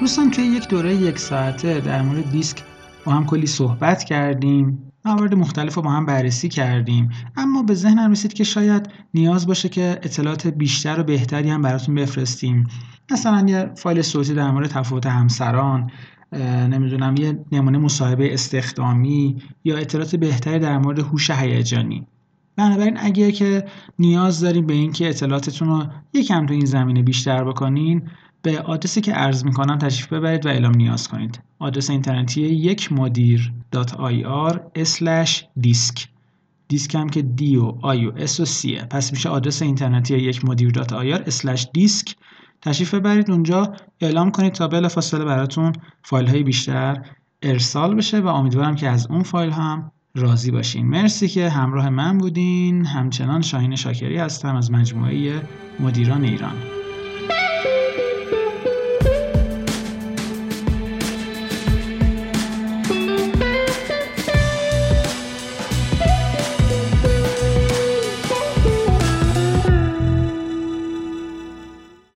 دوستان توی یک دوره یک ساعته در مورد دیسک با هم کلی صحبت کردیم موارد مختلف رو با هم بررسی کردیم. اما به ذهنم رسید که شاید نیاز باشه که اطلاعات بیشتر و بهتری هم براتون بفرستیم. مثلا یه فایل صوتی در مورد تفاوت همسران نمی‌دونم یه نمونه مصاحبه استخدامی یا اطلاعات بهتری در مورد هوش هیجانی. بنابراین اگر که نیاز داریم به اینکه اطلاعاتتون رو یکم تو این زمینه بیشتر بکنین به آدرسی که عرض می‌کنم تشریف ببرید و اعلام نیاز کنید. آدرس اینترنتی یک مدیر DISC. DISC هم که D و I و S و C یه پس میشه آدرس اینترنتی یک مدیر دیسک. تشریف ببرید اونجا. اعلام کنید تا بلا فاصله براتون فایل های بیشتر ارسال بشه و امیدوارم که از اون فایل هم راضی باشین. مرسی که همراه من بودین. همچنان شاهین شاکری هستم از مجموعه مدیران ایران.